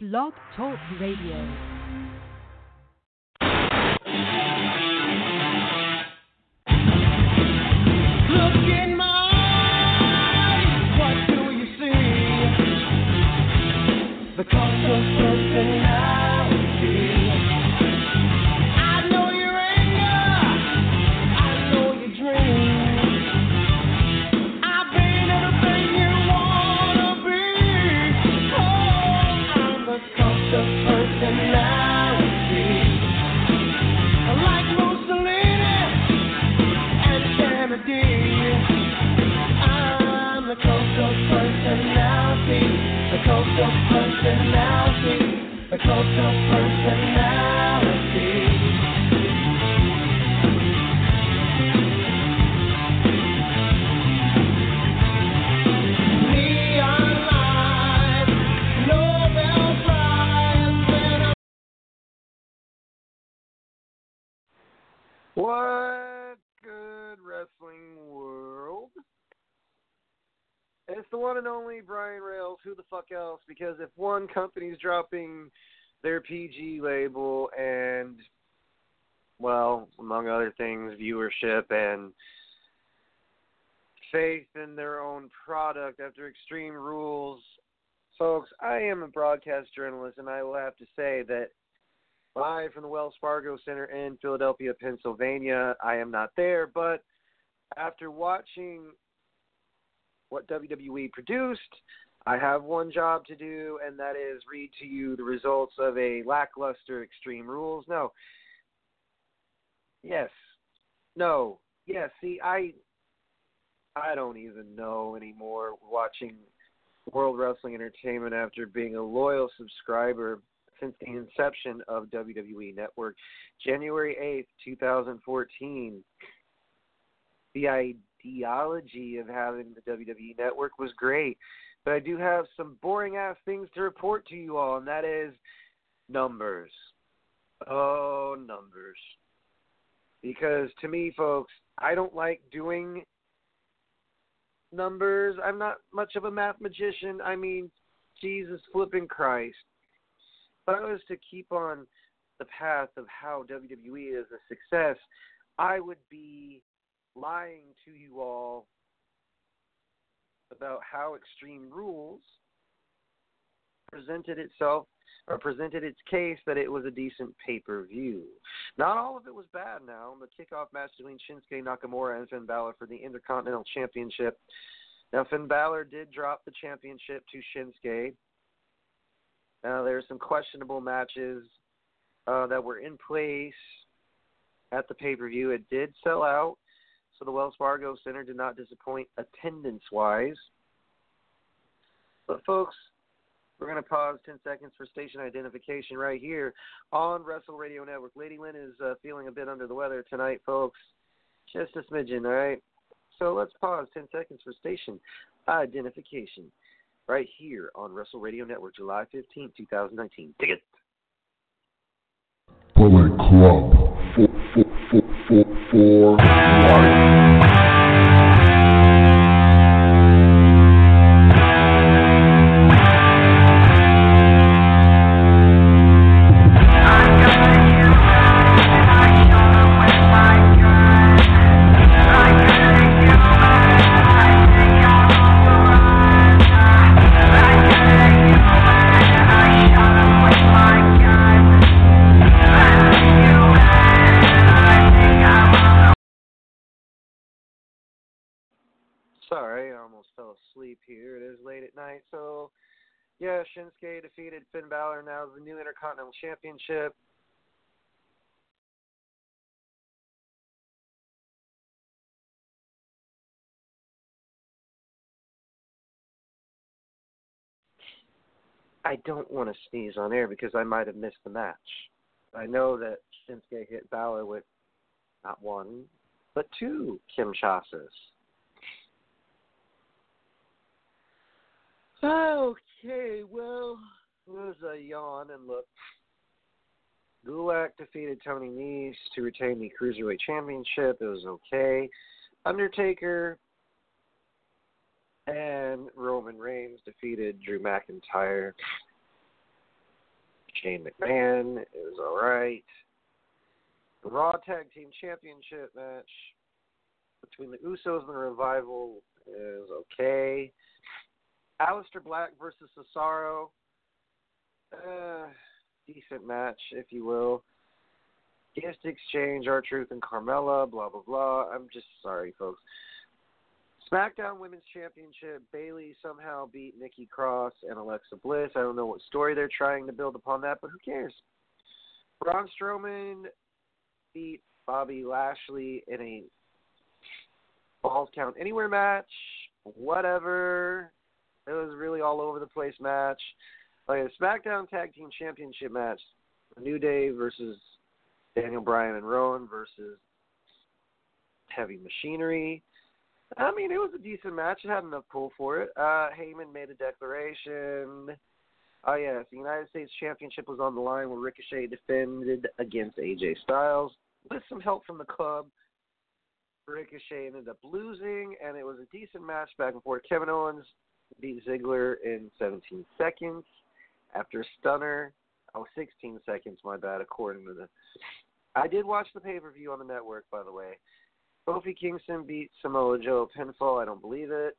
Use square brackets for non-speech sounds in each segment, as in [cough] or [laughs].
Blog Talk Radio. The cost of personality. Brian Rails. Who the fuck else? Because if one company's dropping their PG label and, well, among other things, viewership and faith in their own product after Extreme Rules, folks, I am a broadcast journalist, and I will have to say that live from the Wells Fargo Center in Philadelphia, Pennsylvania. I am not there, but after watching what WWE produced, I have one job to do, and that is read to you the results of a lackluster Extreme Rules. No. Yes. No. Yes. See, I I don't even know anymore watching World Wrestling Entertainment after being a loyal subscriber since the inception of WWE Network, January 8th, 2014. The ideology of having the WWE Network was great, but I do have some boring ass things to report to you all, and that is numbers. Oh, numbers. Because to me, folks, I don't like doing numbers. I'm not much of a math magician. I mean, Jesus flipping Christ But I was to keep on the path of how WWE is a success, I would be lying to you all about how Extreme Rules presented itself or presented its case that it was a decent pay per view. Not all of it was bad now. The kickoff match between Shinsuke Nakamura and Finn Balor for the Intercontinental Championship. Now, Finn Balor did drop the championship to Shinsuke. Now, there are some questionable matches uh, that were in place at the pay per view. It did sell out, so the Wells Fargo Center did not disappoint attendance wise. But, folks, we're going to pause 10 seconds for station identification right here on Wrestle Radio Network. Lady Lynn is uh, feeling a bit under the weather tonight, folks. Just a smidgen, all right? So let's pause 10 seconds for station identification right here on Wrestle Radio Network, July 15th, 2019. Dig it. Bullet Club for, for, for life. Sorry, I almost fell asleep here. It is late at night, so yeah, Shinsuke defeated Finn Balor. Now the new Intercontinental Championship. I don't want to sneeze on air because I might have missed the match. I know that Shinsuke hit Balor with not one, but two Kim Kinshasas. Okay, well, was a yawn and look. Gulak defeated Tony Nese to retain the Cruiserweight Championship. It was okay. Undertaker and Roman Reigns defeated Drew McIntyre. Shane McMahon. It was all right. The Raw Tag Team Championship match between the Usos and the Revival is okay. Aleister Black versus Cesaro. Uh, decent match, if you will. Gift exchange, R-Truth and Carmella, blah blah blah. I'm just sorry, folks. SmackDown Women's Championship, Bayley somehow beat Nikki Cross and Alexa Bliss. I don't know what story they're trying to build upon that, but who cares? Braun Strowman beat Bobby Lashley in a balls Count Anywhere match. Whatever. It was really all over the place match. Like a SmackDown Tag Team Championship match. New Day versus Daniel Bryan and Rowan versus Heavy Machinery. I mean, it was a decent match. It had enough pull for it. Uh, Heyman made a declaration. Oh yes, the United States Championship was on the line when Ricochet defended against AJ Styles with some help from the club. Ricochet ended up losing, and it was a decent match back and forth. Kevin Owens beat Ziggler in 17 seconds after stunner. Oh, 16 seconds, my bad, according to the. I did watch the pay per view on the network, by the way. Kofi Kingston beat Samoa Joe pinfall. I don't believe it.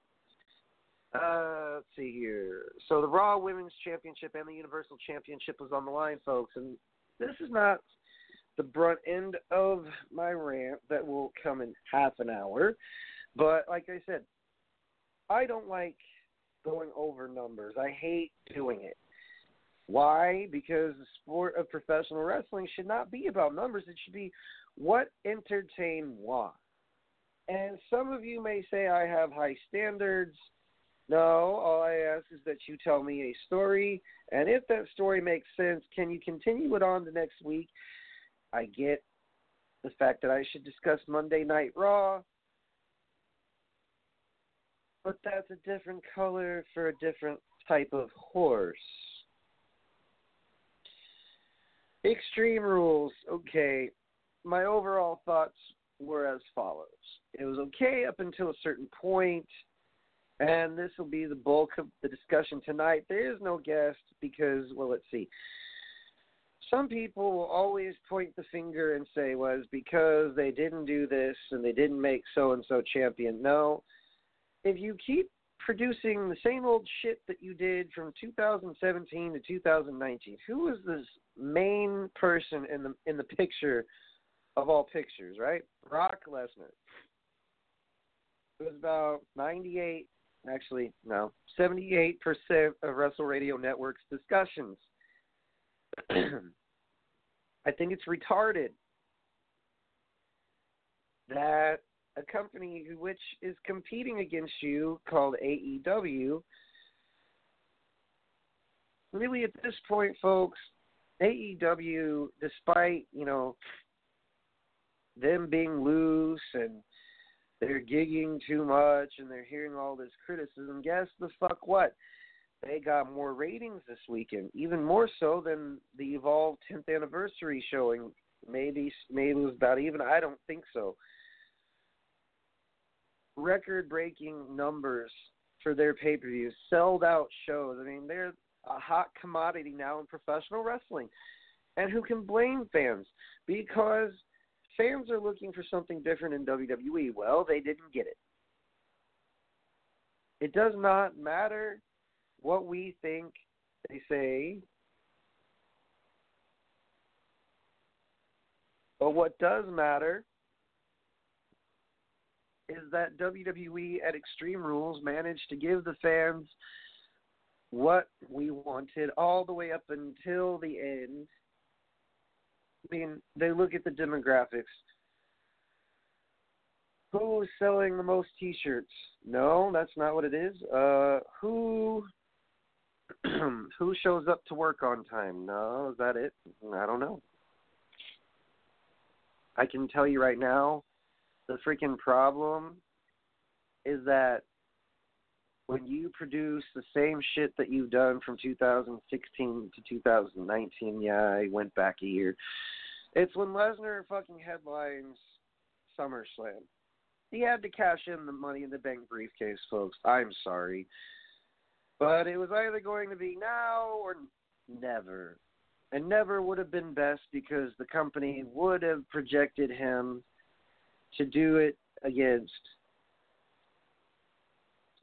Uh, let's see here. So the Raw Women's Championship and the Universal Championship was on the line, folks, and this is not the brunt end of my rant that will come in half an hour. But like I said, I don't like going over numbers. I hate doing it. Why? Because the sport of professional wrestling should not be about numbers. It should be what entertain what. And some of you may say I have high standards. No, all I ask is that you tell me a story, and if that story makes sense, can you continue it on the next week? I get the fact that I should discuss Monday Night Raw, but that's a different color for a different type of horse. Extreme Rules, okay. My overall thoughts were as follows. It was okay up until a certain point, and this will be the bulk of the discussion tonight. There is no guest because, well, let's see. Some people will always point the finger and say, was because they didn't do this and they didn't make so and so champion. No. If you keep producing the same old shit that you did from 2017 to 2019, who was this main person in the in the picture of all pictures, right? Brock Lesnar. It was about 98, actually, no, 78% of Wrestle Radio Network's discussions. [clears throat] I think it's retarded that a company which is competing against you called AEW really at this point folks AEW despite you know them being loose and they're gigging too much and they're hearing all this criticism, guess the fuck what? They got more ratings this weekend, even more so than the Evolve 10th anniversary showing. Maybe maybe it was about even. I don't think so. Record-breaking numbers for their pay-per-views, sold-out shows. I mean, they're a hot commodity now in professional wrestling. And who can blame fans? Because fans are looking for something different in WWE. Well, they didn't get it. It does not matter what we think they say. But what does matter is that WWE at Extreme Rules managed to give the fans what we wanted all the way up until the end I mean, they look at the demographics. Who's selling the most T-shirts? No, that's not what it is. Uh, who [clears throat] who shows up to work on time? No, is that it? I don't know. I can tell you right now, the freaking problem is that when you produce the same shit that you've done from 2016 to 2019, yeah, I went back a year. It's when Lesnar fucking headlines SummerSlam. He had to cash in the money in the bank briefcase, folks. I'm sorry. But it was either going to be now or never. and never would have been best because the company would have projected him to do it against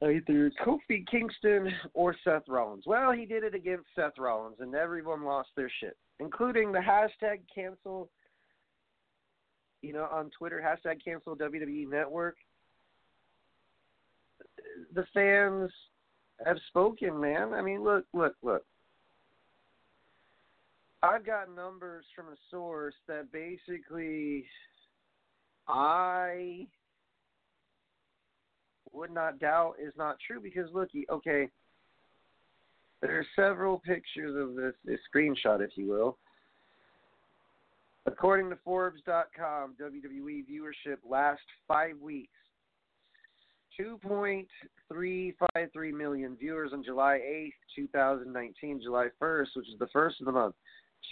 either Kofi Kingston or Seth Rollins. Well, he did it against Seth Rollins, and everyone lost their shit, including the hashtag cancel. You know, on Twitter, hashtag cancel WWE Network. The fans have spoken, man. I mean, look, look, look. I've got numbers from a source that basically I would not doubt is not true because look, okay, there are several pictures of this, this screenshot, if you will. According to Forbes.com, WWE viewership last five weeks 2.353 million viewers on July 8th, 2019, July 1st, which is the first of the month.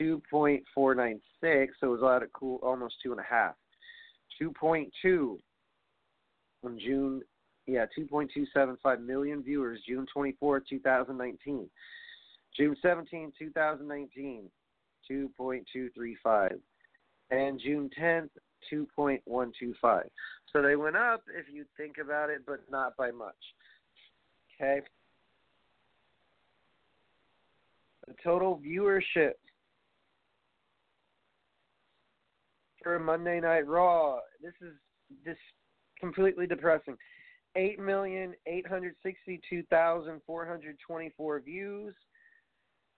2.496, so it was at of cool almost two and a half. 2.2 on June, yeah, 2.275 million viewers, June 24, 2019. June 17, 2019, 2.235. And June 10th, 2.125. So they went up if you think about it, but not by much. Okay. The total viewership for Monday Night Raw. This is just completely depressing. Eight million eight hundred sixty-two thousand four hundred twenty-four views.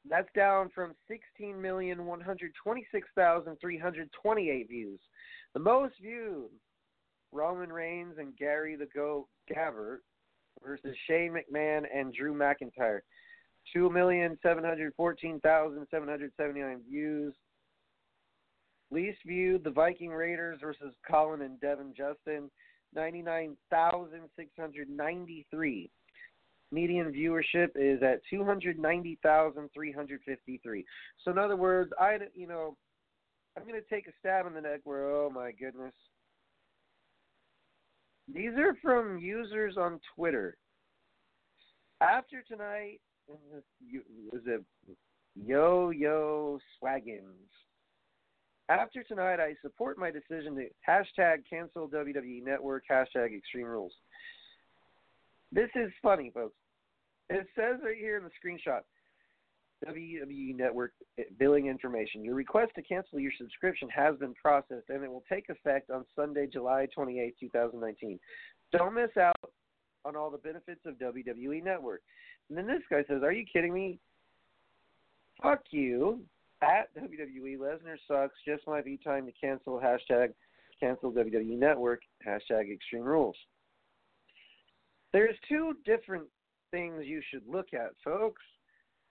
That's down from sixteen million one hundred twenty-six thousand three hundred twenty-eight views. The most viewed Roman Reigns and Gary the Goat Gabert versus Shane McMahon and Drew McIntyre. Two million Least viewed, the Viking Raiders versus Colin and Devin Justin, 99,693. Median viewership is at 290,353. So in other words, I you know, I'm going to take a stab in the neck where oh my goodness. These are from users on Twitter. After tonight, was it Yo Yo Swaggins? After tonight, I support my decision to hashtag cancel WWE Network, hashtag Extreme Rules. This is funny, folks. It says right here in the screenshot WWE Network billing information. Your request to cancel your subscription has been processed and it will take effect on Sunday, July 28, 2019. Don't miss out on all the benefits of WWE Network. And then this guy says, Are you kidding me? Fuck you at WWE Lesnar sucks. Just might be time to cancel hashtag cancel WWE Network hashtag Extreme Rules. There's two different things you should look at, folks.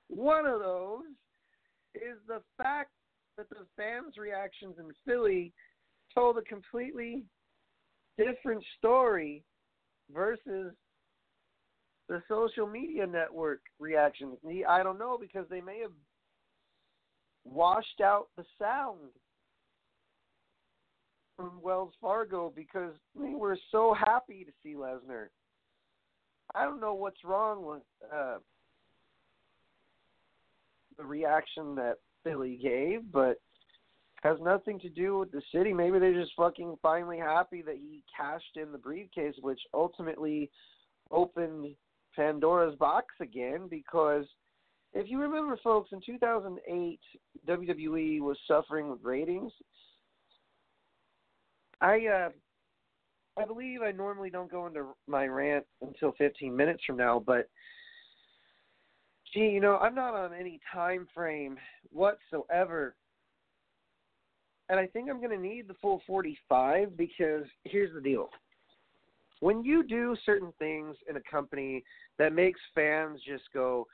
One of those is the fact that the fans' reactions in Philly told a completely different story versus the social media network reactions. I don't know because they may have washed out the sound from Wells Fargo because they were so happy to see Lesnar. I don't know what's wrong with uh, the reaction that Philly gave, but has nothing to do with the city. Maybe they're just fucking finally happy that he cashed in the briefcase, which ultimately opened Pandora's box again because – if you remember, folks, in 2008, WWE was suffering with ratings. I uh, I believe I normally don't go into my rant until 15 minutes from now, but gee, you know, I'm not on any time frame whatsoever. And I think I'm going to need the full 45 because here's the deal. When you do certain things in a company that makes fans just go,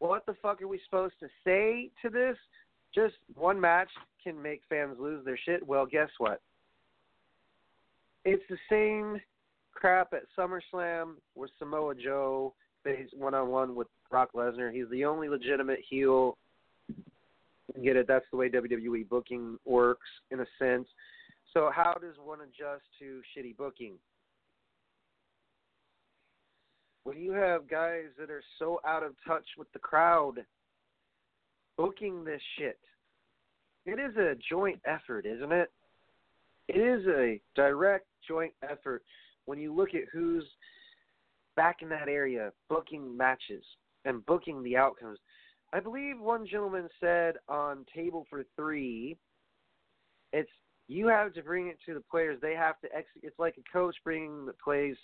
what the fuck are we supposed to say to this? Just one match can make fans lose their shit. Well, guess what? It's the same crap at SummerSlam with Samoa Joe faced one on one with Brock Lesnar. He's the only legitimate heel. Get it? That's the way WWE booking works in a sense. So how does one adjust to shitty booking? When you have guys that are so out of touch with the crowd booking this shit, it is a joint effort, isn't it? It is a direct joint effort when you look at who's back in that area booking matches and booking the outcomes. I believe one gentleman said on table for three, it's you have to bring it to the players. They have to execute. It's like a coach bringing the plays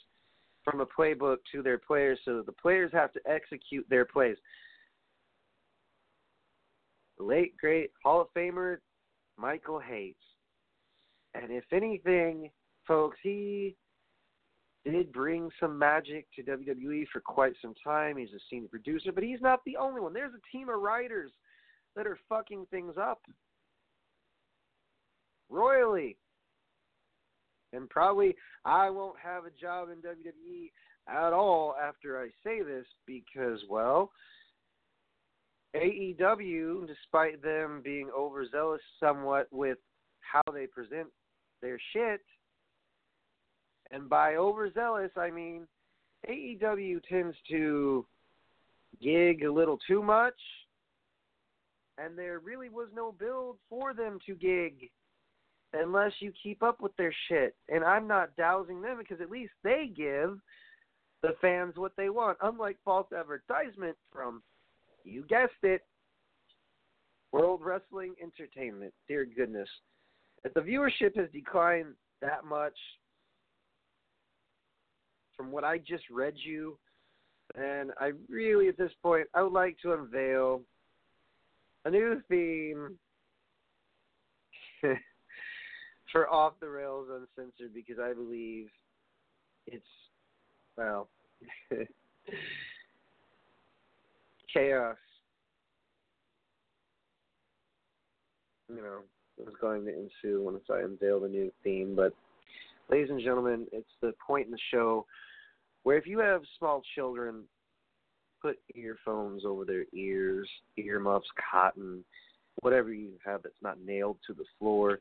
from a playbook to their players, so the players have to execute their plays. Late great Hall of Famer Michael Hayes, and if anything, folks, he did bring some magic to WWE for quite some time. He's a senior producer, but he's not the only one. There's a team of writers that are fucking things up royally. And probably I won't have a job in WWE at all after I say this because, well, AEW, despite them being overzealous somewhat with how they present their shit, and by overzealous, I mean AEW tends to gig a little too much, and there really was no build for them to gig unless you keep up with their shit. And I'm not dowsing them because at least they give the fans what they want, unlike false advertisement from, you guessed it, World Wrestling Entertainment. Dear goodness. If the viewership has declined that much from what I just read you, and I really, at this point, I would like to unveil a new theme [laughs] for Off the Rails Uncensored because I believe it's, well, [laughs] chaos. You know, is going to ensue once I unveil the new theme. But, ladies and gentlemen, it's the point in the show where if you have small children, put earphones over their ears, earmuffs, cotton, whatever you have that's not nailed to the floor.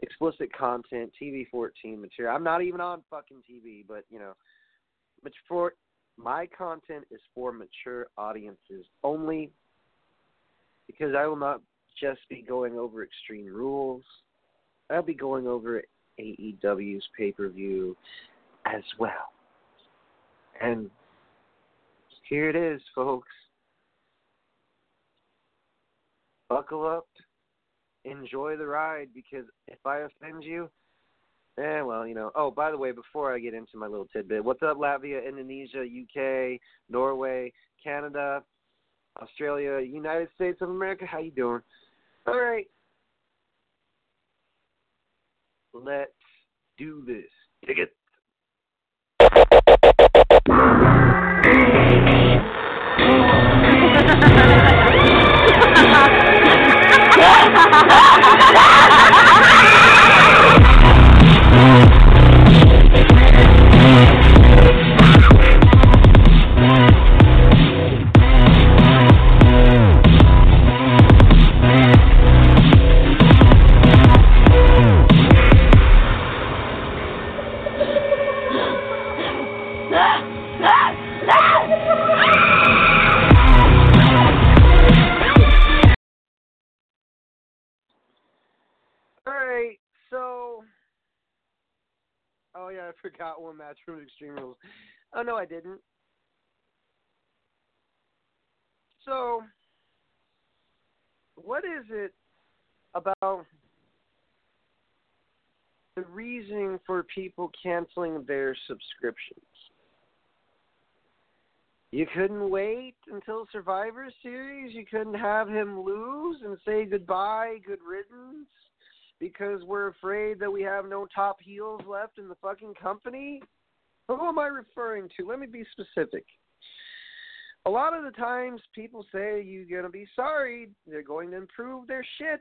Explicit content, TV 14 material. I'm not even on fucking TV, but you know, for my content is for mature audiences only because I will not just be going over extreme rules. I'll be going over AEW's pay per view as well. And here it is, folks. Buckle up, enjoy the ride, because if I offend you, eh, well, you know. Oh, by the way, before I get into my little tidbit, what's up, Latvia, Indonesia, UK, Norway, Canada, Australia, United States of America? How you doing? All right. Let's do this. Dig it. All [laughs] right, so. Oh I one match from Extreme Rules. Oh no, I didn't. So, what is it about the reason for people canceling their subscriptions? You couldn't wait until Survivor Series. You couldn't have him lose and say goodbye, good riddance, because we're afraid that we have no top heels left in the fucking company. Who am I referring to? Let me be specific. A lot of the times people say you're going to be sorry, they're going to improve their shit.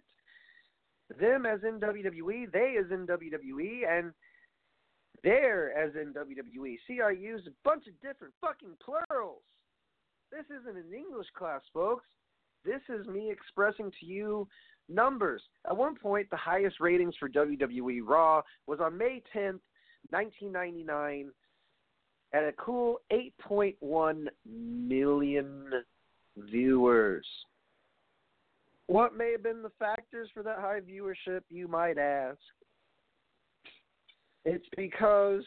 Them as in WWE, they as in WWE, and there as in WWE. See, I use a bunch of different fucking plurals. This isn't an English class, folks. This is me expressing to you numbers. At one point, the highest ratings for WWE Raw was on May 10th, 1999, at a cool 8.1 million viewers. What may have been the factors for that high viewership, you might ask? It's because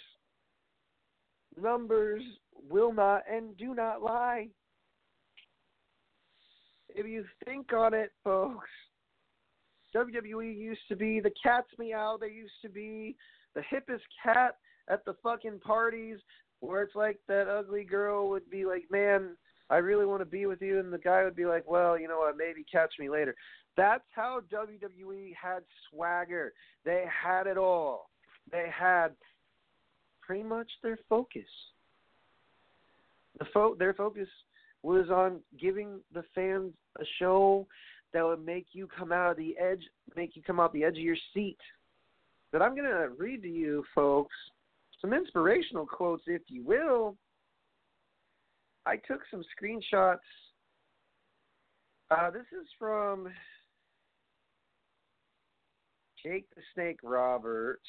numbers will not and do not lie. If you think on it, folks, WWE used to be the cat's meow. They used to be the hippest cat at the fucking parties where it's like that ugly girl would be like, man, I really want to be with you. And the guy would be like, well, you know what, maybe catch me later. That's how WWE had swagger. They had it all. They had pretty much their focus. The fo- their focus was on giving the fans a show that would make you come out of the edge, make you come out the edge of your seat. But I'm going to read to you, folks, some inspirational quotes, if you will. I took some screenshots. Uh, this is from Jake the Snake Roberts.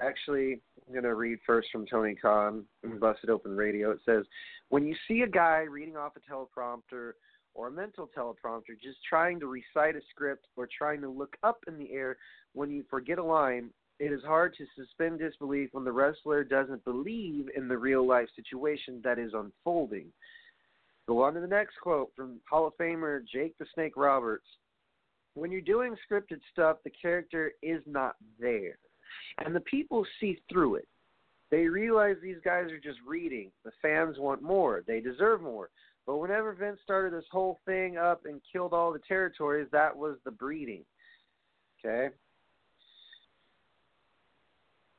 Actually, I'm going to read first from Tony Khan Busted Open Radio. It says, When you see a guy reading off a teleprompter or a mental teleprompter just trying to recite a script or trying to look up in the air when you forget a line, it is hard to suspend disbelief when the wrestler doesn't believe in the real life situation that is unfolding. Go on to the next quote from Hall of Famer Jake the Snake Roberts. When you're doing scripted stuff, the character is not there. And the people see through it. They realize these guys are just reading. The fans want more. They deserve more. But whenever Vince started this whole thing up and killed all the territories, that was the breeding. Okay?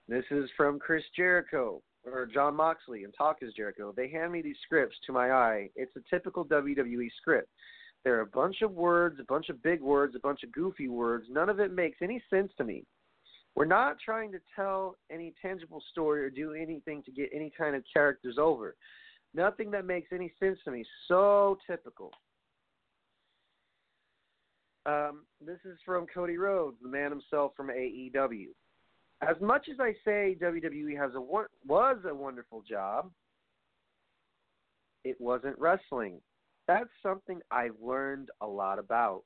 This is from Chris Jericho or Jon Moxley and Talk is Jericho. They hand me these scripts to my eye. It's a typical WWE script. There are a bunch of words, a bunch of big words, a bunch of goofy words. None of it makes any sense to me. We're not trying to tell any tangible story or do anything to get any kind of characters over. Nothing that makes any sense to me. So typical. Um, this is from Cody Rhodes, the man himself from AEW as much as I say WWE has a was a wonderful job, it wasn't wrestling. That's something I've learned a lot about.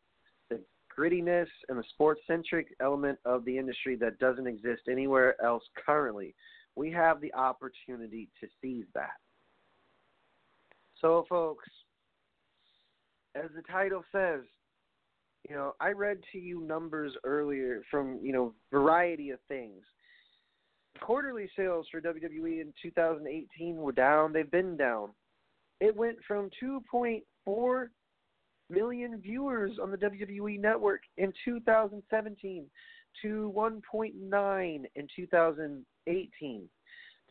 The grittiness and the sports centric element of the industry that doesn't exist anywhere else currently. We have the opportunity to seize that. So, folks, as the title says, you know, I read to you numbers earlier from, you know, variety of things. Quarterly sales for WWE in 2018 were down. They've been down. It went from 2.4 million viewers on the WWE network in 2017 to 1.9 in 2018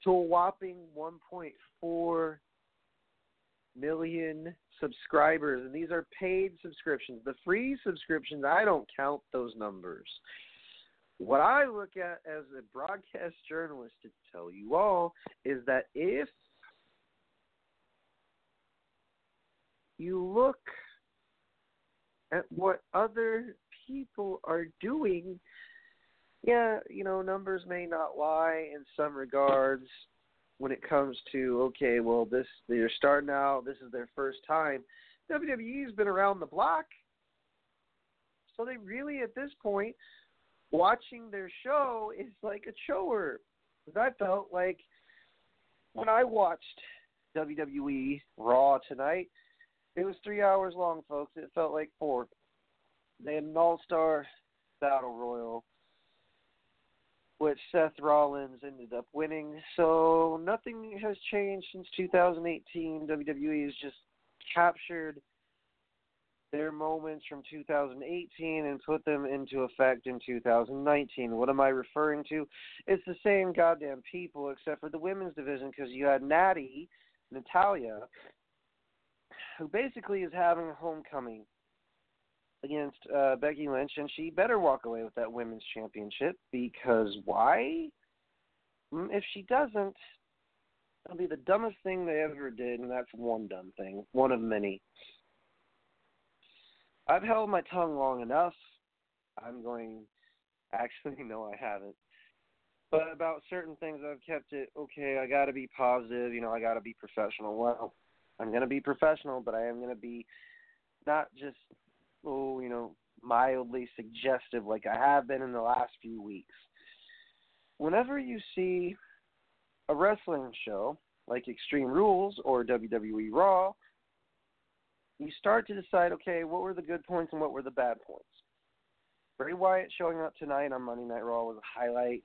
to a whopping 1.4 million subscribers, and these are paid subscriptions. The free subscriptions, I don't count those numbers. What I look at as a broadcast journalist to tell you all is that if you look at what other people are doing, yeah, you know, numbers may not lie in some regards when it comes to okay, well, this they're starting out, this is their first time. WWE's been around the block, so they really at this point watching their show is like a chore. Because I felt like when I watched WWE Raw tonight, it was three hours long, folks. It felt like four. They had an all star battle royal, which Seth Rollins ended up winning. So nothing has changed since 2018. WWE has just captured their moments from 2018 and put them into effect in 2019. What am I referring to? It's the same goddamn people except for the women's division because you had Natty, Natalya, who basically is having a homecoming against uh, Becky Lynch, and she better walk away with that women's championship because why? Mm, if she doesn't, it'll be the dumbest thing they ever did, and that's one dumb thing, one of many. I've held my tongue long enough. I'm going. Actually, [laughs] no, I haven't. But about certain things, I've kept it okay. I got to be positive. You know, I got to be professional. Well, I'm going to be professional, but I am going to be not just oh, you know, mildly suggestive like I have been in the last few weeks. Whenever you see a wrestling show like Extreme Rules or WWE Raw, you start to decide, okay, what were the good points and what were the bad points. Bray Wyatt showing up tonight on Monday Night Raw was a highlight.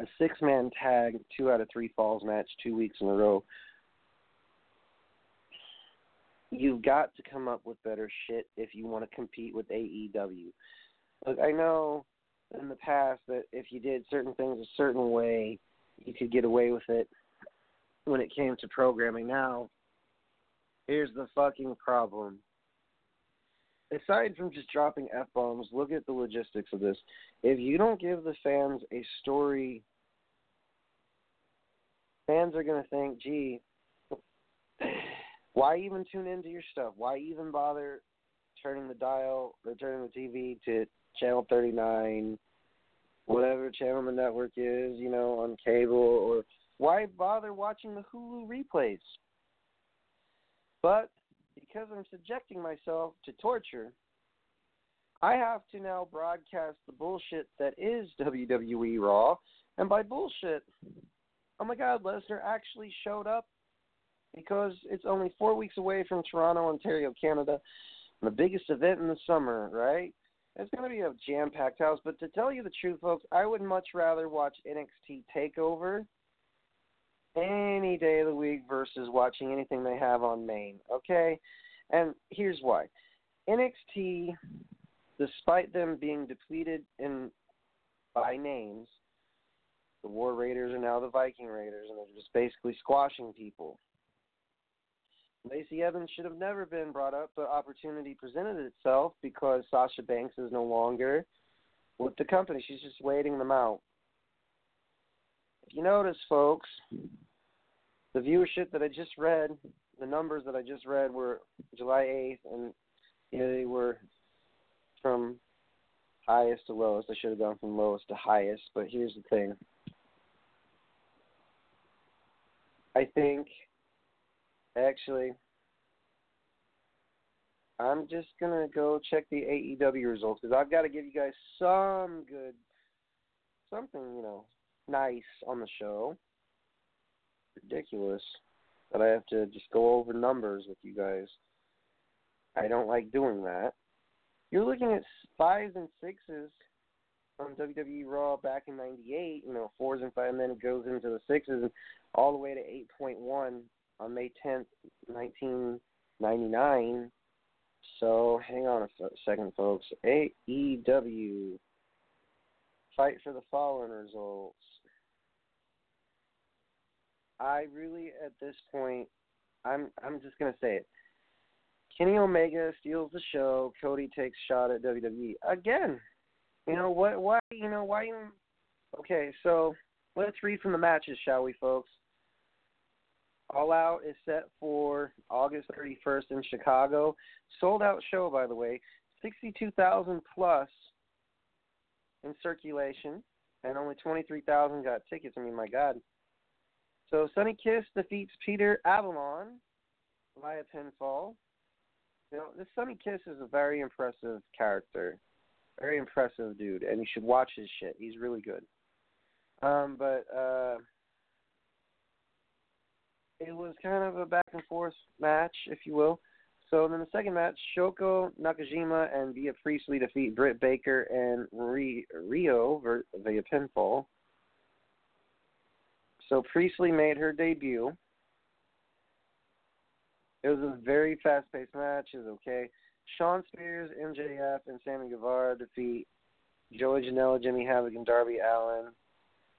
A six man tag, two out of three falls match, two weeks in a row. You've got to come up with better shit if you want to compete with AEW. Look, I know in the past that if you did certain things a certain way, you could get away with it when it came to programming. Now, here's the fucking problem. Aside from just dropping F bombs, look at the logistics of this. If you don't give the fans a story, fans are going to think, gee, [sighs] why even tune into your stuff? Why even bother turning the dial or turning the TV to channel 39, whatever channel the network is, you know, on cable, or why bother watching the Hulu replays? But because I'm subjecting myself to torture, I have to now broadcast the bullshit that is WWE Raw. And by bullshit, oh my God, Lesnar actually showed up because it's only four weeks away from Toronto, Ontario, Canada, the biggest event in the summer, right? It's going to be a jam packed house. But to tell you the truth, folks, I would much rather watch NXT TakeOver any day of the week versus watching anything they have on main. Okay? And here's why NXT, despite them being depleted in by names, the War Raiders are now the Viking Raiders, and they're just basically squashing people. Lacey Evans should have never been brought up, but opportunity presented itself because Sasha Banks is no longer with the company. She's just waiting them out. If you notice, folks, the viewership that I just read, the numbers that I just read were July 8th, and you know, they were from highest to lowest. I should have gone from lowest to highest, but here's the thing. I think Actually, I'm just gonna go check the AEW results because I've got to give you guys some good, something you know, nice on the show. Ridiculous that I have to just go over numbers with you guys. I don't like doing that. You're looking at fives and sixes on WWE Raw back in '98. You know, fours and five, and then it goes into the sixes, and all the way to 8.1 on May 10th, 1999. So hang on a second, folks. AEW fight for the following results. I really, at this point, I'm I'm just gonna say it. Kenny Omega steals the show. Cody takes shot at WWE again. You know what? Why? You know why? Okay, so let's read from the matches, shall we, folks? All Out is set for August 31st in Chicago. Sold out show, by the way. 62,000 plus in circulation, and only 23,000 got tickets. I mean, my God. So Sunny Kiss defeats Peter Avalon via pinfall. You know, this Sunny Kiss is a very impressive character, very impressive dude, and you should watch his shit. He's really good. Um, but uh, it was kind of a back and forth match, if you will. So then the second match, Shoko Nakajima and Bea Priestley defeat Britt Baker and Riho via pinfall. So Priestley made her debut. It was a very fast-paced match. It was okay. Shawn Spears, MJF, and Sammy Guevara defeat Joey Janela, Jimmy Havoc, and Darby Allin.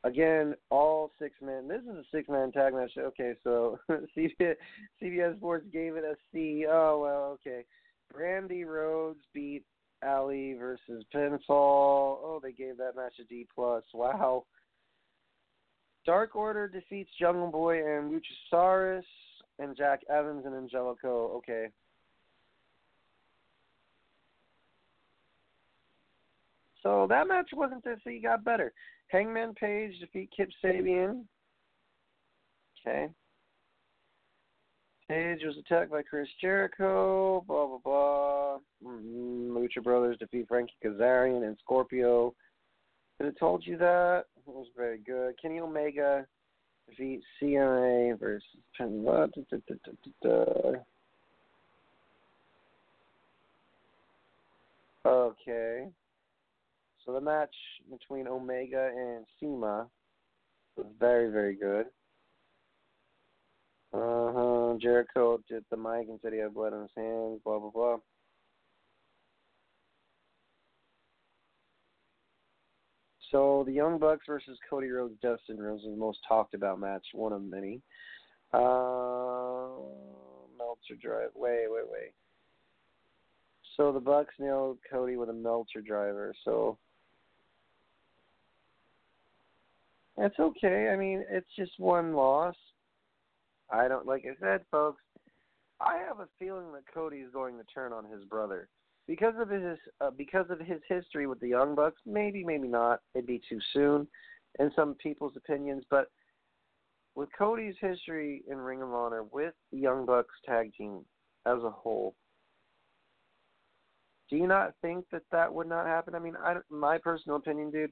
Again, all six men. This is a six man tag match. Okay, so [laughs] CBS, Sports gave it a C. Oh well, okay. Brandi Rhodes beat Allie versus Pinfall. Oh, they gave that match a D plus. Wow. Dark Order defeats Jungle Boy and Luchasaurus and Jack Evans and Angelico. Okay. So that match wasn't this. You got better. Hangman Page defeat Kip Sabian. Okay. Page was attacked by Chris Jericho. Blah blah blah. Mm, Lucha Brothers defeat Frankie Kazarian and Scorpio. Could have told you that. It was very good. Kenny Omega defeat CIMA versus what? Da, da, da, da, da. Okay. So the match between Omega and CIMA was very, very good. Uh huh. Jericho did the mic and said he had blood on his hands. Blah blah blah. So the Young Bucks versus Cody Rhodes, Dustin Rhodes is the most talked about match, one of many. Uh, Meltzer drive. Wait, wait, wait. So the Bucks nailed Cody with a Meltzer driver. So it's okay. I mean, it's just one loss. I don't like I said, folks. I have a feeling that Cody is going to turn on his brother because of his uh, because of his history with the Young Bucks. Maybe, maybe not. It'd be too soon, in some people's opinions. But with Cody's history in Ring of Honor with the Young Bucks tag team as a whole, do you not think that that would not happen? I mean, I, my personal opinion, dude,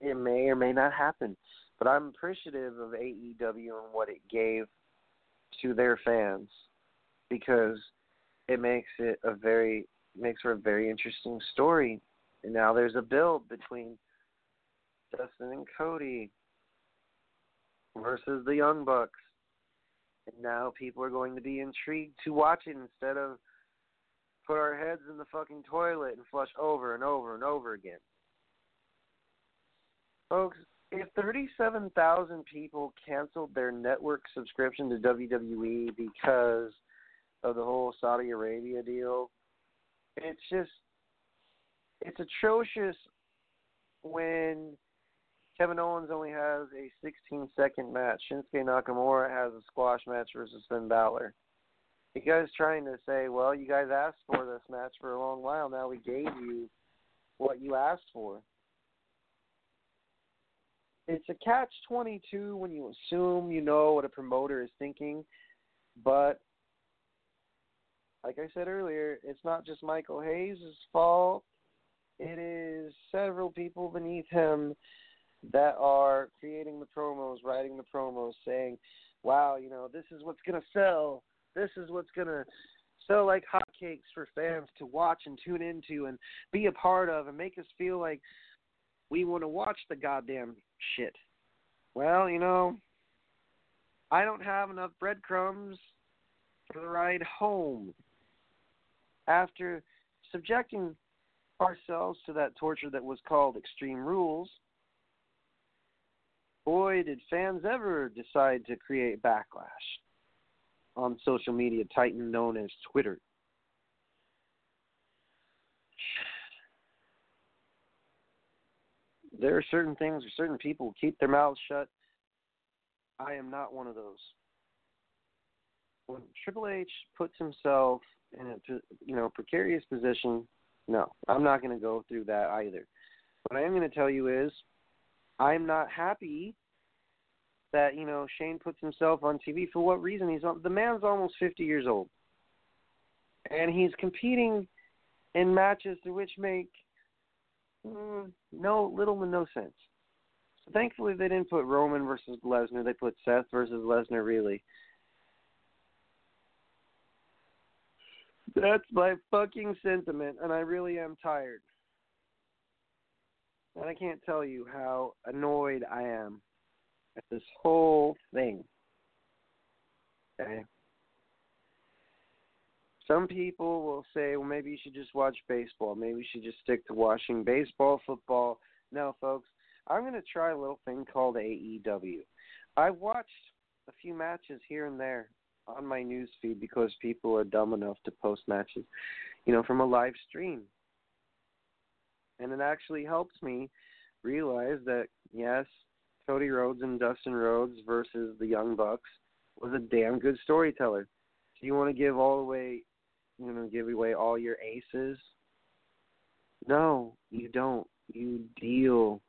it may or may not happen. But I'm appreciative of AEW and what it gave to their fans because it makes it a very makes for a very interesting story. And now there's a build between Dustin and Cody versus the Young Bucks. And now people are going to be intrigued to watch it instead of put our heads in the fucking toilet and flush over and over and over again. Folks, if 37,000 people canceled their network subscription to WWE because of the whole Saudi Arabia deal, it's just it's atrocious when Kevin Owens only has a 16 second match. Shinsuke Nakamura has a squash match versus Finn Balor. You guys trying to say, well, you guys asked for this match for a long while. Now we gave you what you asked for it's a catch 22 when you assume you know what a promoter is thinking, but like I said earlier, it's not just Michael Hayes' fault. It is several people beneath him that are creating the promos, writing the promos, saying, "Wow, you know, this is what's to sell. This is what's to sell like hotcakes for fans to watch and tune into and be a part of and make us feel like we want to watch the goddamn shit. Well, you know, I don't have enough breadcrumbs for the ride home. After subjecting ourselves to that torture that was called Extreme Rules, boy, did fans ever decide to create backlash on social media titan known as Twitter. There are certain things or certain people keep their mouths shut. I am not one of those. When Triple H puts himself in a you know precarious position, no, I'm not going to go through that either. What I am going to tell you is, I'm not happy that you know Shane puts himself on TV. For what reason? He's on, the man's almost 50 years old, and he's competing in matches to which make mm, no little to no sense. So thankfully, they didn't put Roman versus Lesnar. They put Seth versus Lesnar. Really, that's my fucking sentiment, and I really am tired. And I can't tell you how annoyed I am at this whole thing. Okay. Some people will say, well, maybe you should just watch baseball. Maybe you should just stick to watching baseball, football. No, folks, I'm going to try a little thing called AEW. I watched a few matches here and there on my news feed because people are dumb enough to post matches, you know, from a live stream. And it actually helps me realize that yes, Cody Rhodes and Dustin Rhodes versus the Young Bucks was a damn good storyteller. Do you want to give all the way you know give away all your aces. No, you don't. You deal.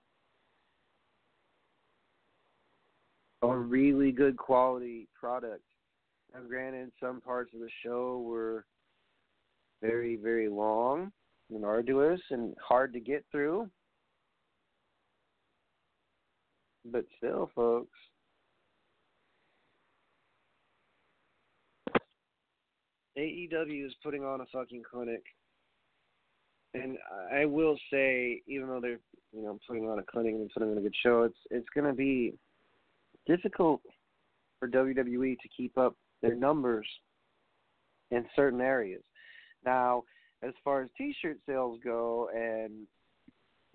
a really good quality product. Now, granted, some parts of the show were very, very long and arduous and hard to get through. But still, folks, AEW is putting on a fucking clinic. And I will say, even though they're you know putting on a clinic and putting on a good show, it's it's going to be difficult for WWE to keep up their numbers in certain areas. Now, as far as T-shirt sales go, and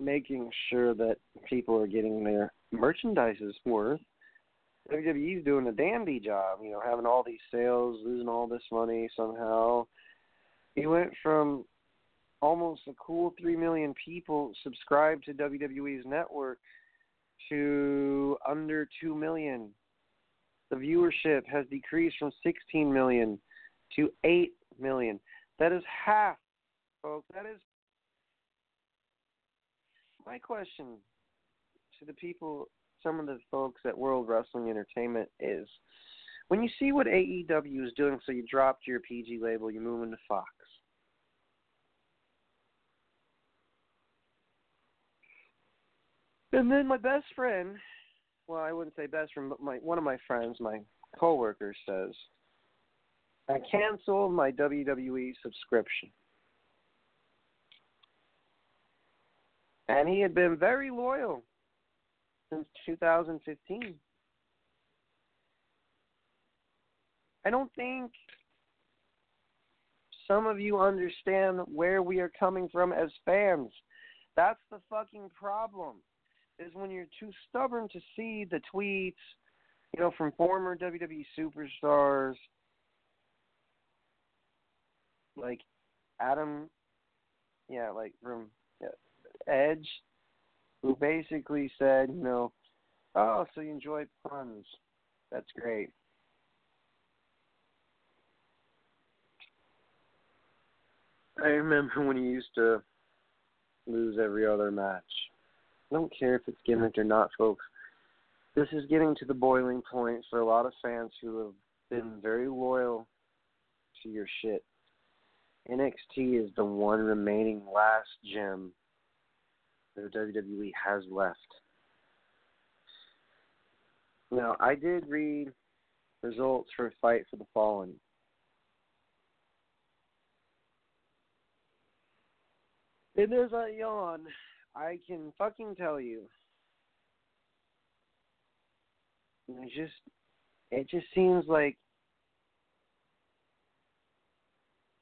making sure that people are getting their merchandise's worth, WWE's doing a dandy job. You know, having all these sales, losing all this money somehow. He went from almost a cool three million people subscribed to WWE's network to under two million. The viewership has decreased from 16 million to 8 million. That is half, folks. That is my question to the people, some of the folks at World Wrestling Entertainment is when you see what AEW is doing, so you dropped your PG label, you move into Fox. And then my best friend, well, I wouldn't say best friend, but my one of my friends, my coworker says, I canceled my WWE subscription. And he had been very loyal since 2015. I don't think some of you understand where we are coming from as fans. That's the fucking problem. Is when you're too stubborn to see the tweets, you know, from former WWE superstars like Adam, yeah, like from yeah, Edge, who basically said, you know, oh, so you enjoy puns. That's great. I remember when he used to lose every other match. I don't care if it's gimmicked or not, folks. This is getting to the boiling point for a lot of fans who have been very loyal to your shit. NXT is the one remaining last gem that WWE has left. Now, I did read results for Fight for the Fallen. And there's a yawn. I can fucking tell you. It just it just seems like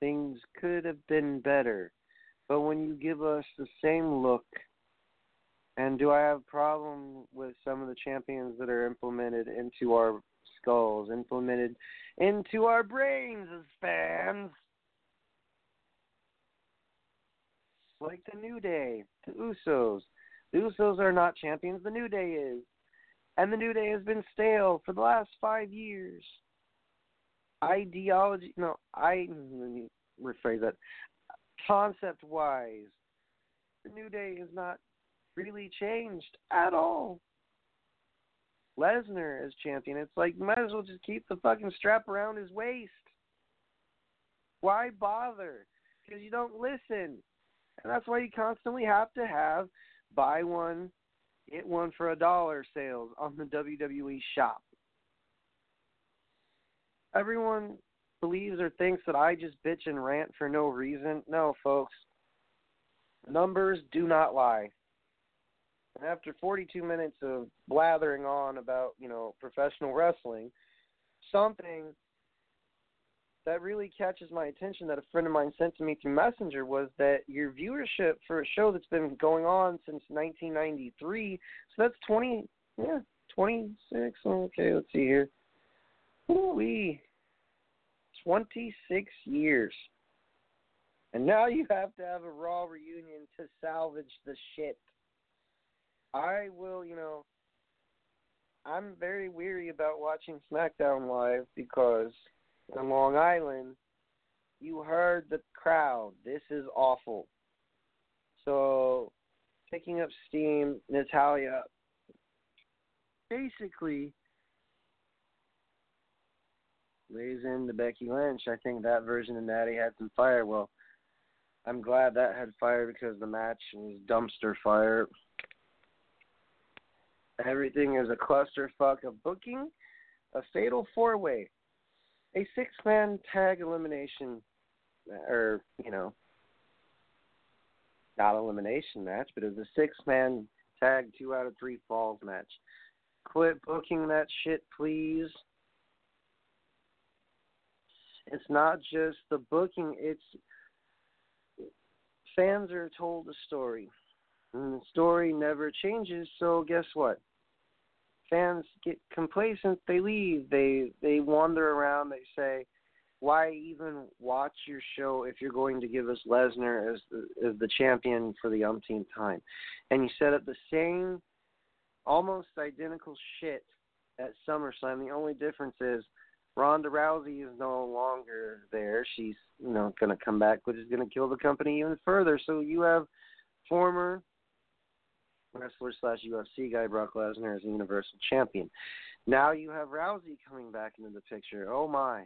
things could have been better. But when you give us the same look, and do I have a problem with some of the champions that are implemented into our skulls, implemented into our brains as fans? Like the New Day, the Usos. The Usos are not champions, the New Day is. And the New Day has been stale for the last five years ideology no i let me rephrase that concept wise the new day is not really changed at all lesnar is champion it's like might as well just keep the fucking strap around his waist why bother because you don't listen and that's why you constantly have to have buy one get one for a dollar sales on the wwe shop everyone believes or thinks that I just bitch and rant for no reason. No, folks. Numbers do not lie. And after 42 minutes of blathering on about, you know, professional wrestling, something that really catches my attention that a friend of mine sent to me through Messenger was that your viewership for a show that's been going on since 1993, so that's 20, yeah, 26. Okay, let's see here. Ooh-wee. 26 years. And now you have to have a Raw reunion to salvage the shit. I will, you know, I'm very weary about watching SmackDown Live because in Long Island, you heard the crowd. This is awful. So, picking up steam, Natalya basically lays into Becky Lynch. I think that version of Natty had some fire. Well, I'm glad that had fire because the match was dumpster fire. Everything is a clusterfuck of booking, a fatal four way, a six man tag elimination, or, you know, not elimination match, but it was a six man tag two out of three falls match. Quit booking that shit, please. It's not just the booking, it's fans are told a story. And the story never changes, so guess what? Fans get complacent, they leave, they they wander around, they say, Why even watch your show if you're going to give us Lesnar as the as the champion for the umpteenth time? And you set up the same almost identical shit at SummerSlam. The only difference is Ronda Rousey is no longer there. She's you know going to come back, which is going to kill the company even further. So you have former wrestler slash UFC guy Brock Lesnar as the Universal Champion. Now you have Rousey coming back into the picture. Oh my!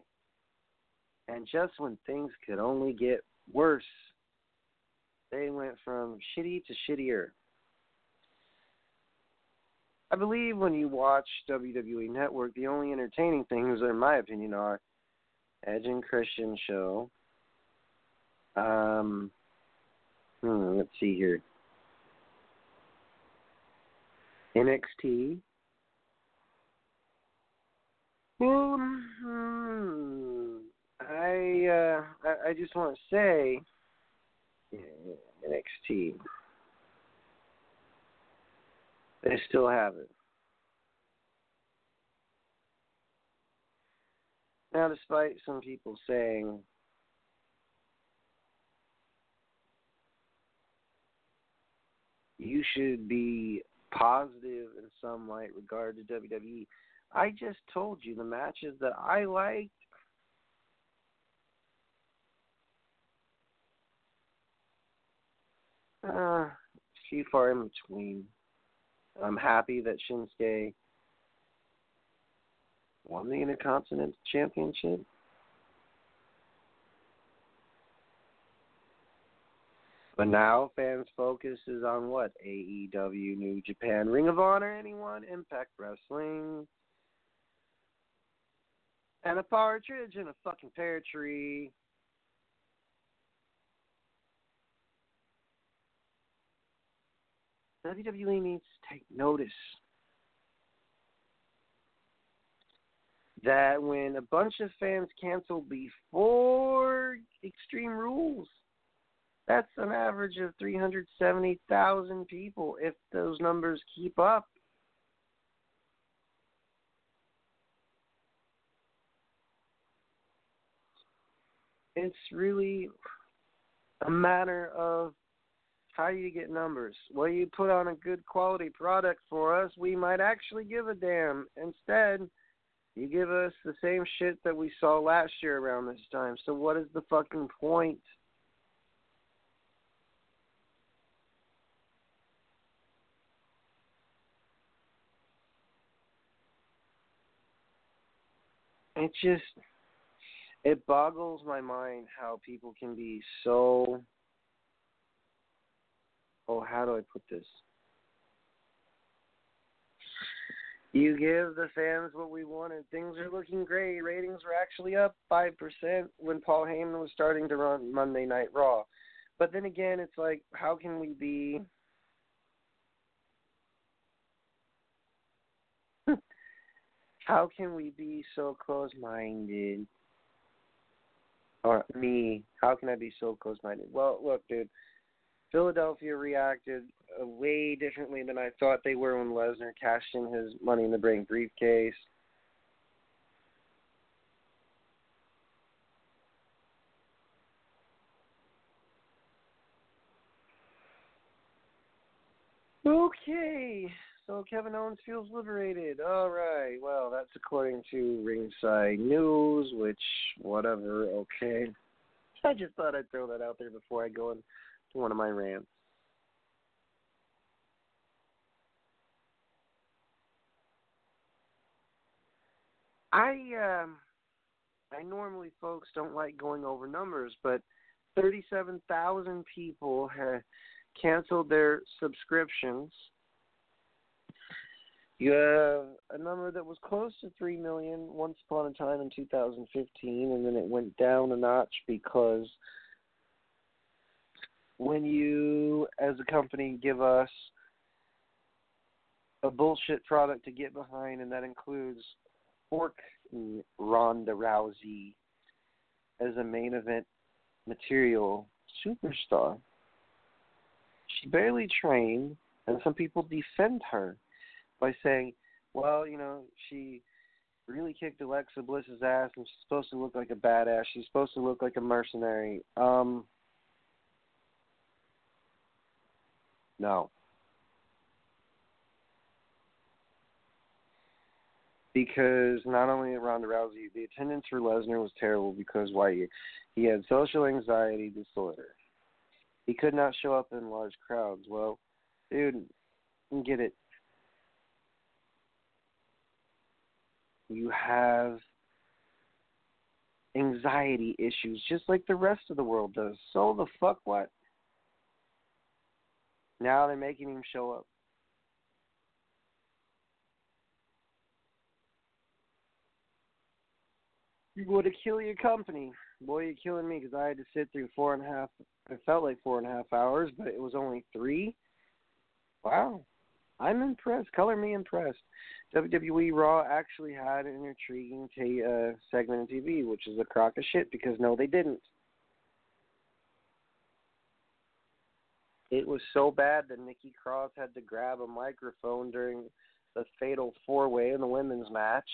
And just when things could only get worse, they went from shitty to shittier. I believe when you watch WWE Network, the only entertaining things, in my opinion, are Edge and Christian show. Um, hmm, let's see here. NXT. Um, I uh, I, I just want to say NXT. They still have it. Now, despite some people saying you should be positive in some light regard to WWE, I just told you the matches that I liked. Uh, few far in between. I'm happy that Shinsuke won the Intercontinental Championship. But now fans' focus is on what? AEW, New Japan, Ring of Honor, anyone? Impact Wrestling. And a partridge and a fucking pear tree. WWE needs to take notice that when a bunch of fans cancel before Extreme Rules, that's an average of 370,000 people if those numbers keep up. It's really a matter of how you get numbers. Well, you put on a good quality product for us, we might actually give a damn. Instead, you give us the same shit that we saw last year around this time. So what is the fucking point? It just it boggles my mind how people can be so oh, how do I put this? You give the fans what we wanted. Things are looking great. Ratings were actually up 5% when Paul Heyman was starting to run Monday Night Raw. But then again, it's like, how can we be. How can we be so close minded? Or me, how can I be so close minded? Well, look, dude Philadelphia reacted way differently than I thought they were when Lesnar cashed in his Money in the Bank briefcase. Okay, so Kevin Owens feels liberated. All right, well, that's according to Ringside News, which, whatever, okay. I just thought I'd throw that out there before I go into one of my rants. I um I normally, folks, don't like going over numbers, but 37,000 people have canceled their subscriptions. You have a number that was close to 3 million once upon a time in 2015, and then it went down a notch because when you, as a company, give us a bullshit product to get behind, and that includes Fork Ronda Rousey as a main event material superstar. She barely trained, and some people defend her by saying, well, you know, she really kicked Alexa Bliss's ass and she's supposed to look like a badass. She's supposed to look like a mercenary. Um No. Because not only at Ronda Rousey, the attendance for Lesnar was terrible because why he had social anxiety disorder. He could not show up in large crowds. Well, dude, get it. You have anxiety issues just like the rest of the world does. So the fuck what? Now they're making him show up. You would to kill your company. Boy, you're killing me because I had to sit through four and a half. It felt like four and a half hours, but it was only three. Wow, I'm impressed. Color me impressed. WWE Raw actually had an intriguing t- uh, segment on TV, which is a crock of shit because no, they didn't. It was so bad that Nikki Cross had to grab a microphone during the fatal four way in the women's match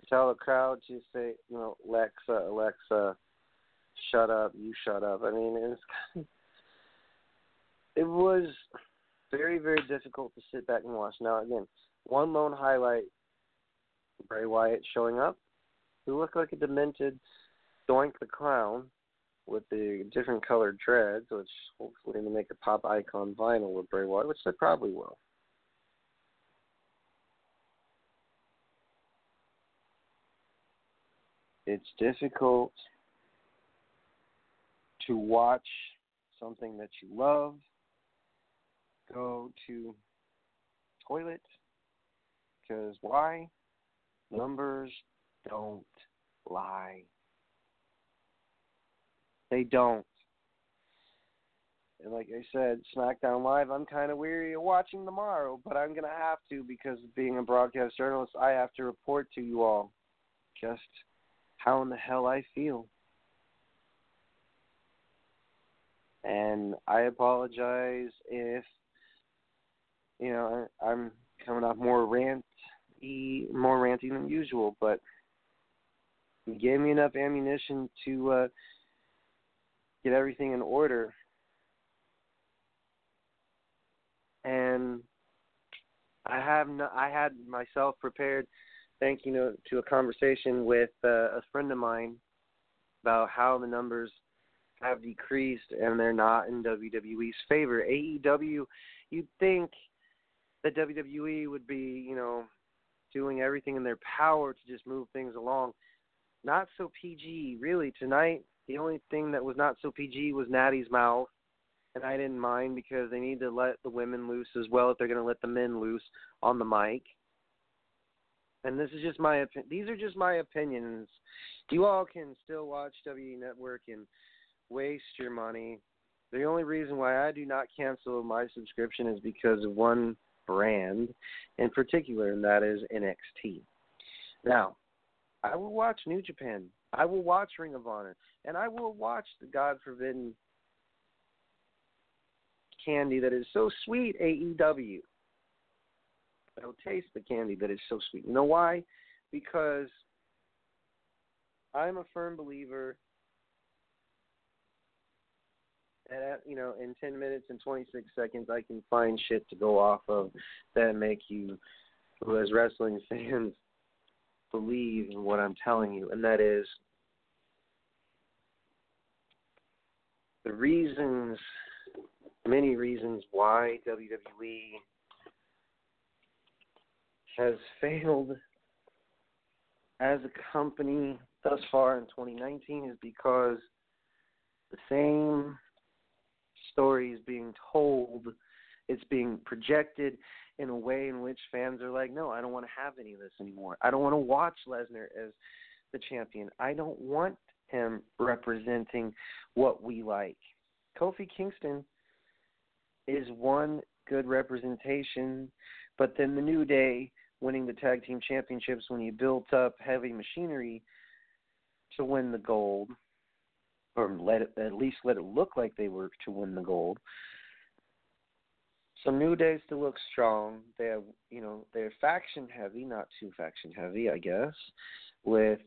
to tell the crowd to say, you know, Alexa, Alexa, shut up, you shut up. I mean, it's [laughs] it was very, very difficult to sit back and watch. Now, again, one lone highlight Bray Wyatt showing up, who looked like a demented Doink the Clown with the different colored dreads, which hopefully will make a pop icon vinyl with Bray Wyatt, which they probably will. It's difficult to watch something that you love go to toilet because why? Numbers don't lie. They don't. And like I said, SmackDown Live, I'm kind of weary of watching tomorrow, but I'm going to have to because being a broadcast journalist, I have to report to you all just how in the hell I feel. And I apologize if, you know, I'm coming off more ranty, more ranting than usual, but you gave me enough ammunition to uh, get everything in order. And I have no, I had myself prepared, thank you to a conversation with uh, a friend of mine about how the numbers have decreased and they're not in WWE's favor. AEW, you'd think that WWE would be, you know, doing everything in their power to just move things along. Not so PG, really. Tonight, the only thing that was not so PG was Natty's mouth, and I didn't mind because they need to let the women loose as well if they're going to let the men loose on the mic. And this is just my opinion. These are just my opinions. You all can still watch WWE Network and waste your money. The only reason why I do not cancel my subscription is because of one brand in particular, and that is NXT. Now, I will watch New Japan. I will watch Ring of Honor, and I will watch the God forbidden candy that is so sweet, AEW. I will taste the candy that is so sweet. You know why? Because I'm a firm believer that uh, you know in 10 minutes and 26 seconds I can find shit to go off of that make you, who as wrestling [laughs] fans, believe in what I'm telling you, and that is the reasons, many reasons why WWE has failed as a company thus far in 2019 is because the same story is being told, it's being projected in a way in which fans are like, no, I don't want to have any of this anymore. I don't want to watch Lesnar as the champion. I don't want him representing what we like. Kofi Kingston is one good representation, but then the New Day winning the tag team championships when you built up heavy machinery to win the gold or let it, at least let it look like they were to win the gold. So New Day still looks strong. They have, you know, they're faction heavy, not too faction heavy, I guess, with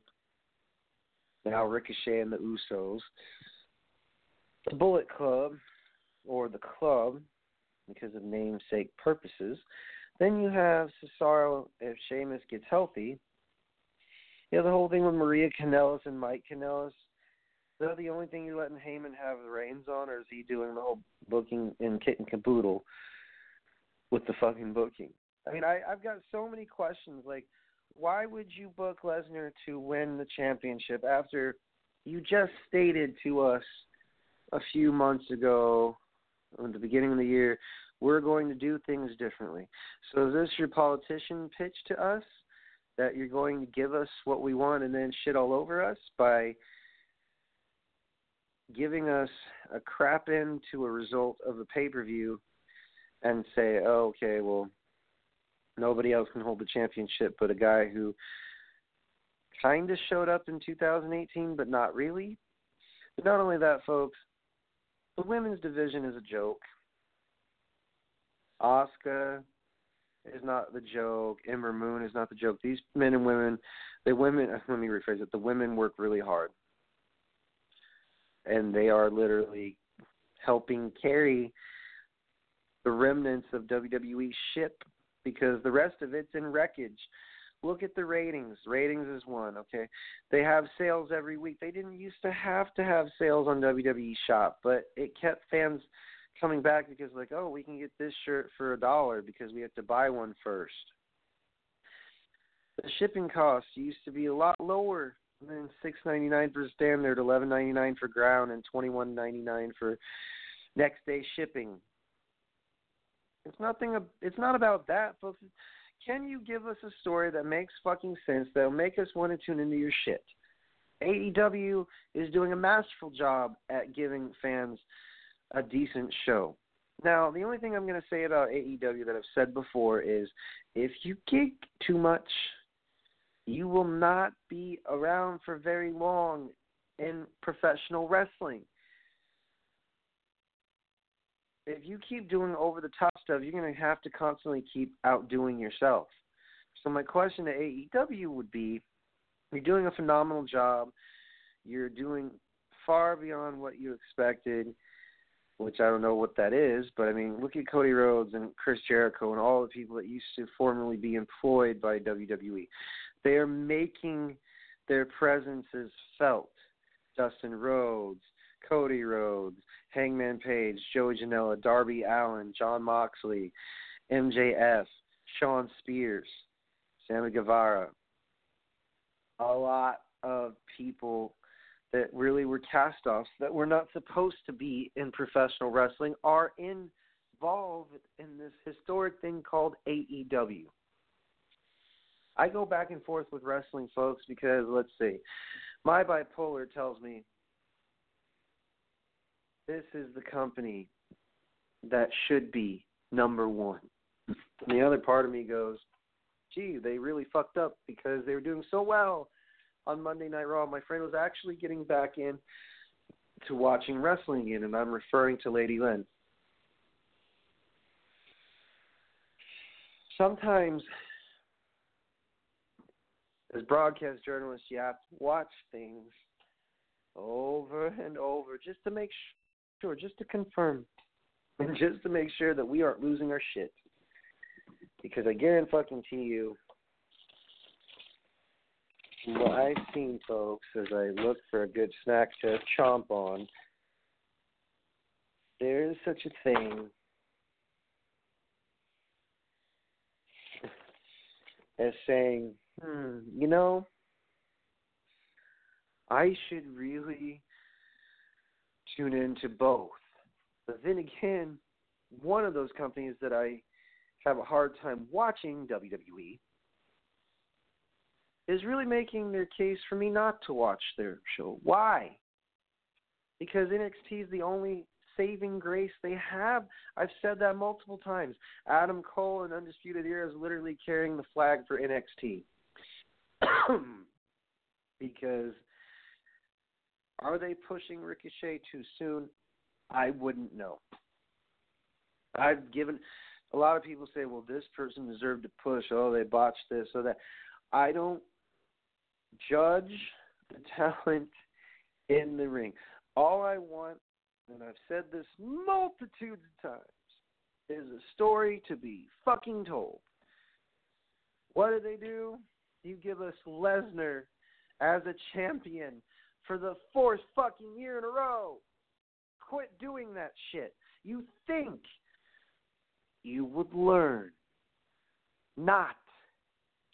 now Ricochet and the Usos. The Bullet Club, or the Club, because of namesake purposes. Then you have Cesaro if Sheamus gets healthy. You have the whole thing with Maria Kanellis and Mike Kanellis. That the only thing you're letting Heyman have the reins on, or is he doing the whole booking in kit and caboodle with the fucking booking? I mean, I, I've got so many questions. Like, why would you book Lesnar to win the championship after you just stated to us a few months ago, at the beginning of the year, we're going to do things differently. So is this your politician pitch to us that you're going to give us what we want and then shit all over us by giving us a crap into a result of the pay per view and say, oh, okay, well, nobody else can hold the championship but a guy who kind of showed up in 2018, but not really. But not only that, folks, the women's division is a joke. Asuka is not the joke. Ember Moon is not the joke. These men and women, the women. [laughs] Let me rephrase it. The women work really hard, and they are literally helping carry the remnants of WWE ship because the rest of it's in wreckage. Look at the ratings. Ratings is one, okay? They have sales every week. They didn't used to have to have sales on WWE Shop, but it kept fans coming back because like, oh, we can get this shirt for a dollar because we have to buy one first. The shipping costs used to be a lot lower than six ninety nine for standard, eleven ninety nine for ground, and twenty one ninety nine for next day shipping. It's nothing. It's not about that, folks. Can you give us a story that makes fucking sense that'll make us want to tune into your shit? AEW is doing a masterful job at giving fans a decent show. Now, the only thing I'm going to say about AEW that I've said before is if you gig too much, you will not be around for very long in professional wrestling. If you keep doing over the top stuff, you're going to have to constantly keep outdoing yourself. So, my question to AEW would be you're doing a phenomenal job. You're doing far beyond what you expected which I don't know what that is, but I mean, look at Cody Rhodes and Chris Jericho and all the people that used to formerly be employed by WWE. They are making their presences felt. Dustin Rhodes, Cody Rhodes, Hangman Page, Joey Janela, Darby Allin, Jon Moxley, MJF, Shawn Spears, Sammy Guevara. A lot of people that really were cast offs that were not supposed to be in professional wrestling are involved in this historic thing called AEW. I go back and forth with wrestling folks because let's see. My bipolar tells me this is the company that should be number one. And the other part of me goes, gee, they really fucked up because they were doing so well on Monday Night Raw. My friend was actually getting back in to watching wrestling again, and I'm referring to Lady Lynn. Sometimes, as broadcast journalists, you have to watch things over and over just to make sure, just to confirm, and just to make sure that we aren't losing our shit. Because I guarantee you, what I've seen, folks, as I look for a good snack to chomp on, there is such a thing [laughs] as saying, hmm, you know, I should really tune into both. But then again, one of those companies that I have a hard time watching, WWE, is really making their case for me not to watch their show. Why? Because NXT is the only saving grace they have. I've said that multiple times. Adam Cole and Undisputed Era is literally carrying the flag for NXT. [clears throat] because are they pushing Ricochet too soon? I wouldn't know. I've given a lot of people say, well, this person deserved to push. Oh, they botched this or that. I don't judge the [laughs] talent in the ring. All I want, and I've said this multitudes of times, is a story to be fucking told. What do they do? You give us Lesnar as a champion for the fourth fucking year in a row. Quit doing that shit. You think you would learn not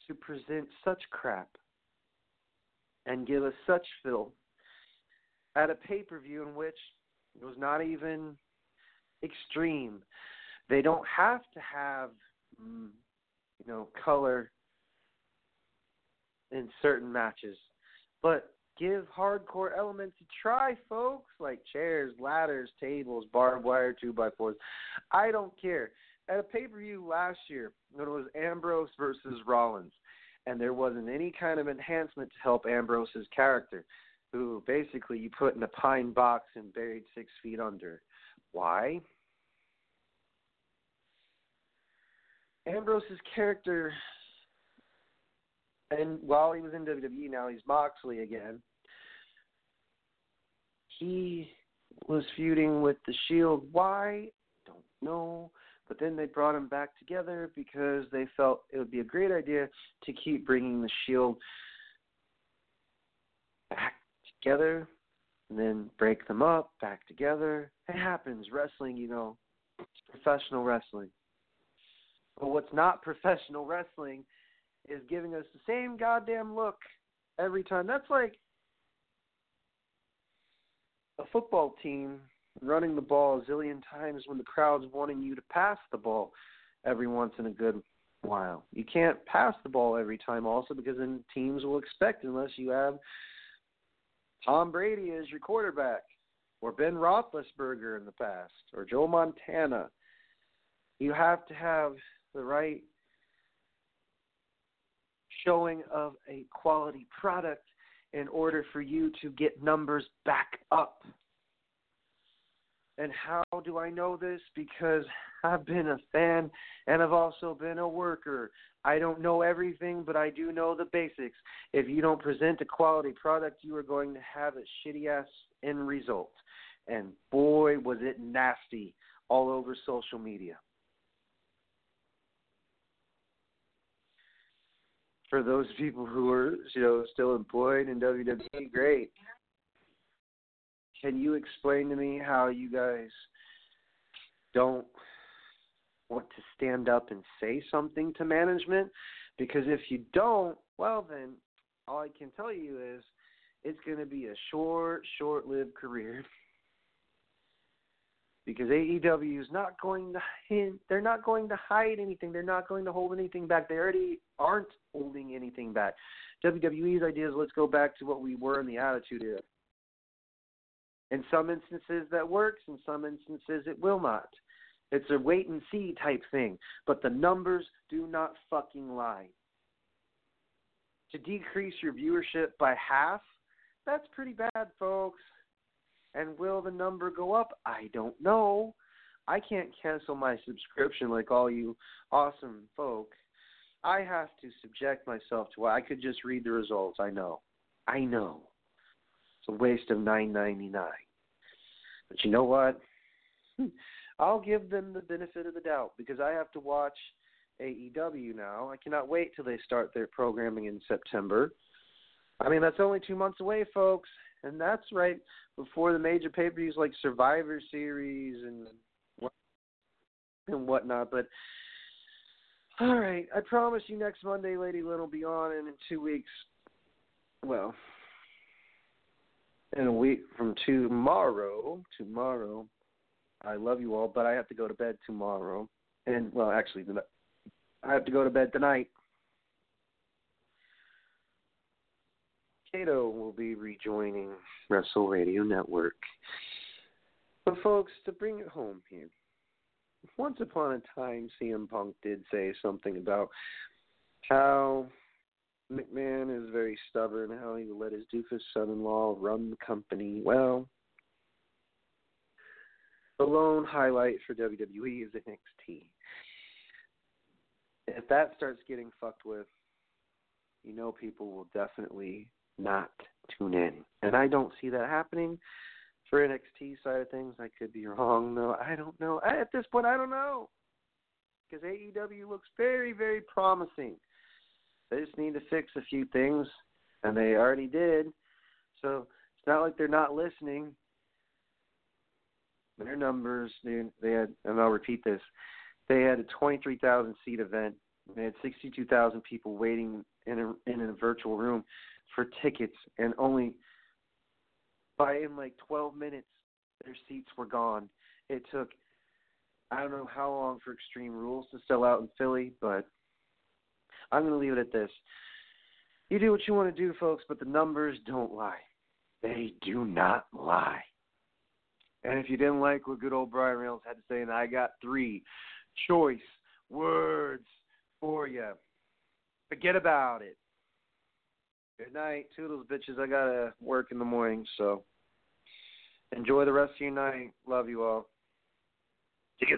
to present such crap and give us such filth at a pay per view in which it was not even extreme. They don't have to have, mm, you know, color in certain matches, but give hardcore elements a try, folks, like chairs, ladders, tables, barbed wire, two by fours. I don't care. At a pay per view last year, when it was Ambrose versus Rollins, and there wasn't any kind of enhancement to help Ambrose's character, who basically you put in a pine box and buried six feet under. Why? Ambrose's character, and while he was in WWE, now he's Moxley again. He was feuding with the Shield. Why? Don't know. But then they brought him back together because they felt it would be a great idea to keep bringing the Shield back together and then break them up, back together. It happens. Wrestling, you know, professional wrestling. But what's not professional wrestling is giving us the same goddamn look every time. That's like a football team running the ball a zillion times when the crowd's wanting you to pass the ball every once in a good while. You can't pass the ball every time also because then teams will expect unless you have Tom Brady as your quarterback or Ben Roethlisberger in the past or Joe Montana. You have to have the right showing of a quality product in order for you to get numbers back up. And how do I know this? Because I've been a fan and I've also been a worker. I don't know everything, but I do know the basics. If you don't present a quality product, you are going to have a shitty ass end result. And boy, was it nasty all over social media. For those people who are, you know, still employed in WWE, great. Can you explain to me how you guys don't want to stand up and say something to management? Because if you don't, well, then all I can tell you is it's going to be a short, short lived career. [laughs] Because AEW is not going to they're not going to hide anything. They're not going to hold anything back. They already aren't holding anything back. WWE's idea is let's go back to what we were in the Attitude Era. In some instances that works, in some instances it will not. It's a wait and see type thing, but the numbers do not fucking lie. To decrease your viewership by half, that's pretty bad, folks. And will the number go up? I don't know. I can't cancel my subscription like all you awesome folk. I have to subject myself to I could just read the results. I know. I know. A waste of nine ninety nine. But you know what? [laughs] I'll give them the benefit of the doubt because I have to watch AEW now. I cannot wait till they start their programming in September. I mean, that's only two months away, folks, and that's right before the major pay-per-views like Survivor Series and and whatnot. But all right, I promise you, next Monday, Lady Lynn will be on, and in two weeks, well, in a week from tomorrow, tomorrow, I love you all, but I have to go to bed tomorrow. And well, actually, I have to go to bed tonight. Kato will be rejoining Wrestle Radio Network. But folks, to bring it home here, once upon a time, CM Punk did say something about how McMahon is very stubborn, how he let his doofus son-in-law run the company. Well, the lone highlight for WWE is NXT. If that starts getting fucked with, you know people will definitely not tune in. And I don't see that happening for NXT side of things. I could be wrong, though. I don't know. I, At this point, I don't know. Because AEW looks very, very promising. They just need to fix a few things, and they already did. So it's not like they're not listening. Their numbers, they, they had, and I'll repeat this, they had a 23,000 seat event. They had 62,000 people waiting in a in a virtual room for tickets, and only by in like 12 minutes, their seats were gone. It took I don't know how long for Extreme Rules to sell out in Philly, but I'm going to leave it at this. You do what you want to do, folks, but the numbers don't lie. They do not lie. And if you didn't like what good old Brian Reynolds had to say, and I got three choice words for you, forget about it. Good night. Toodles, bitches. I got to work in the morning, so enjoy the rest of your night. Love you all. See you.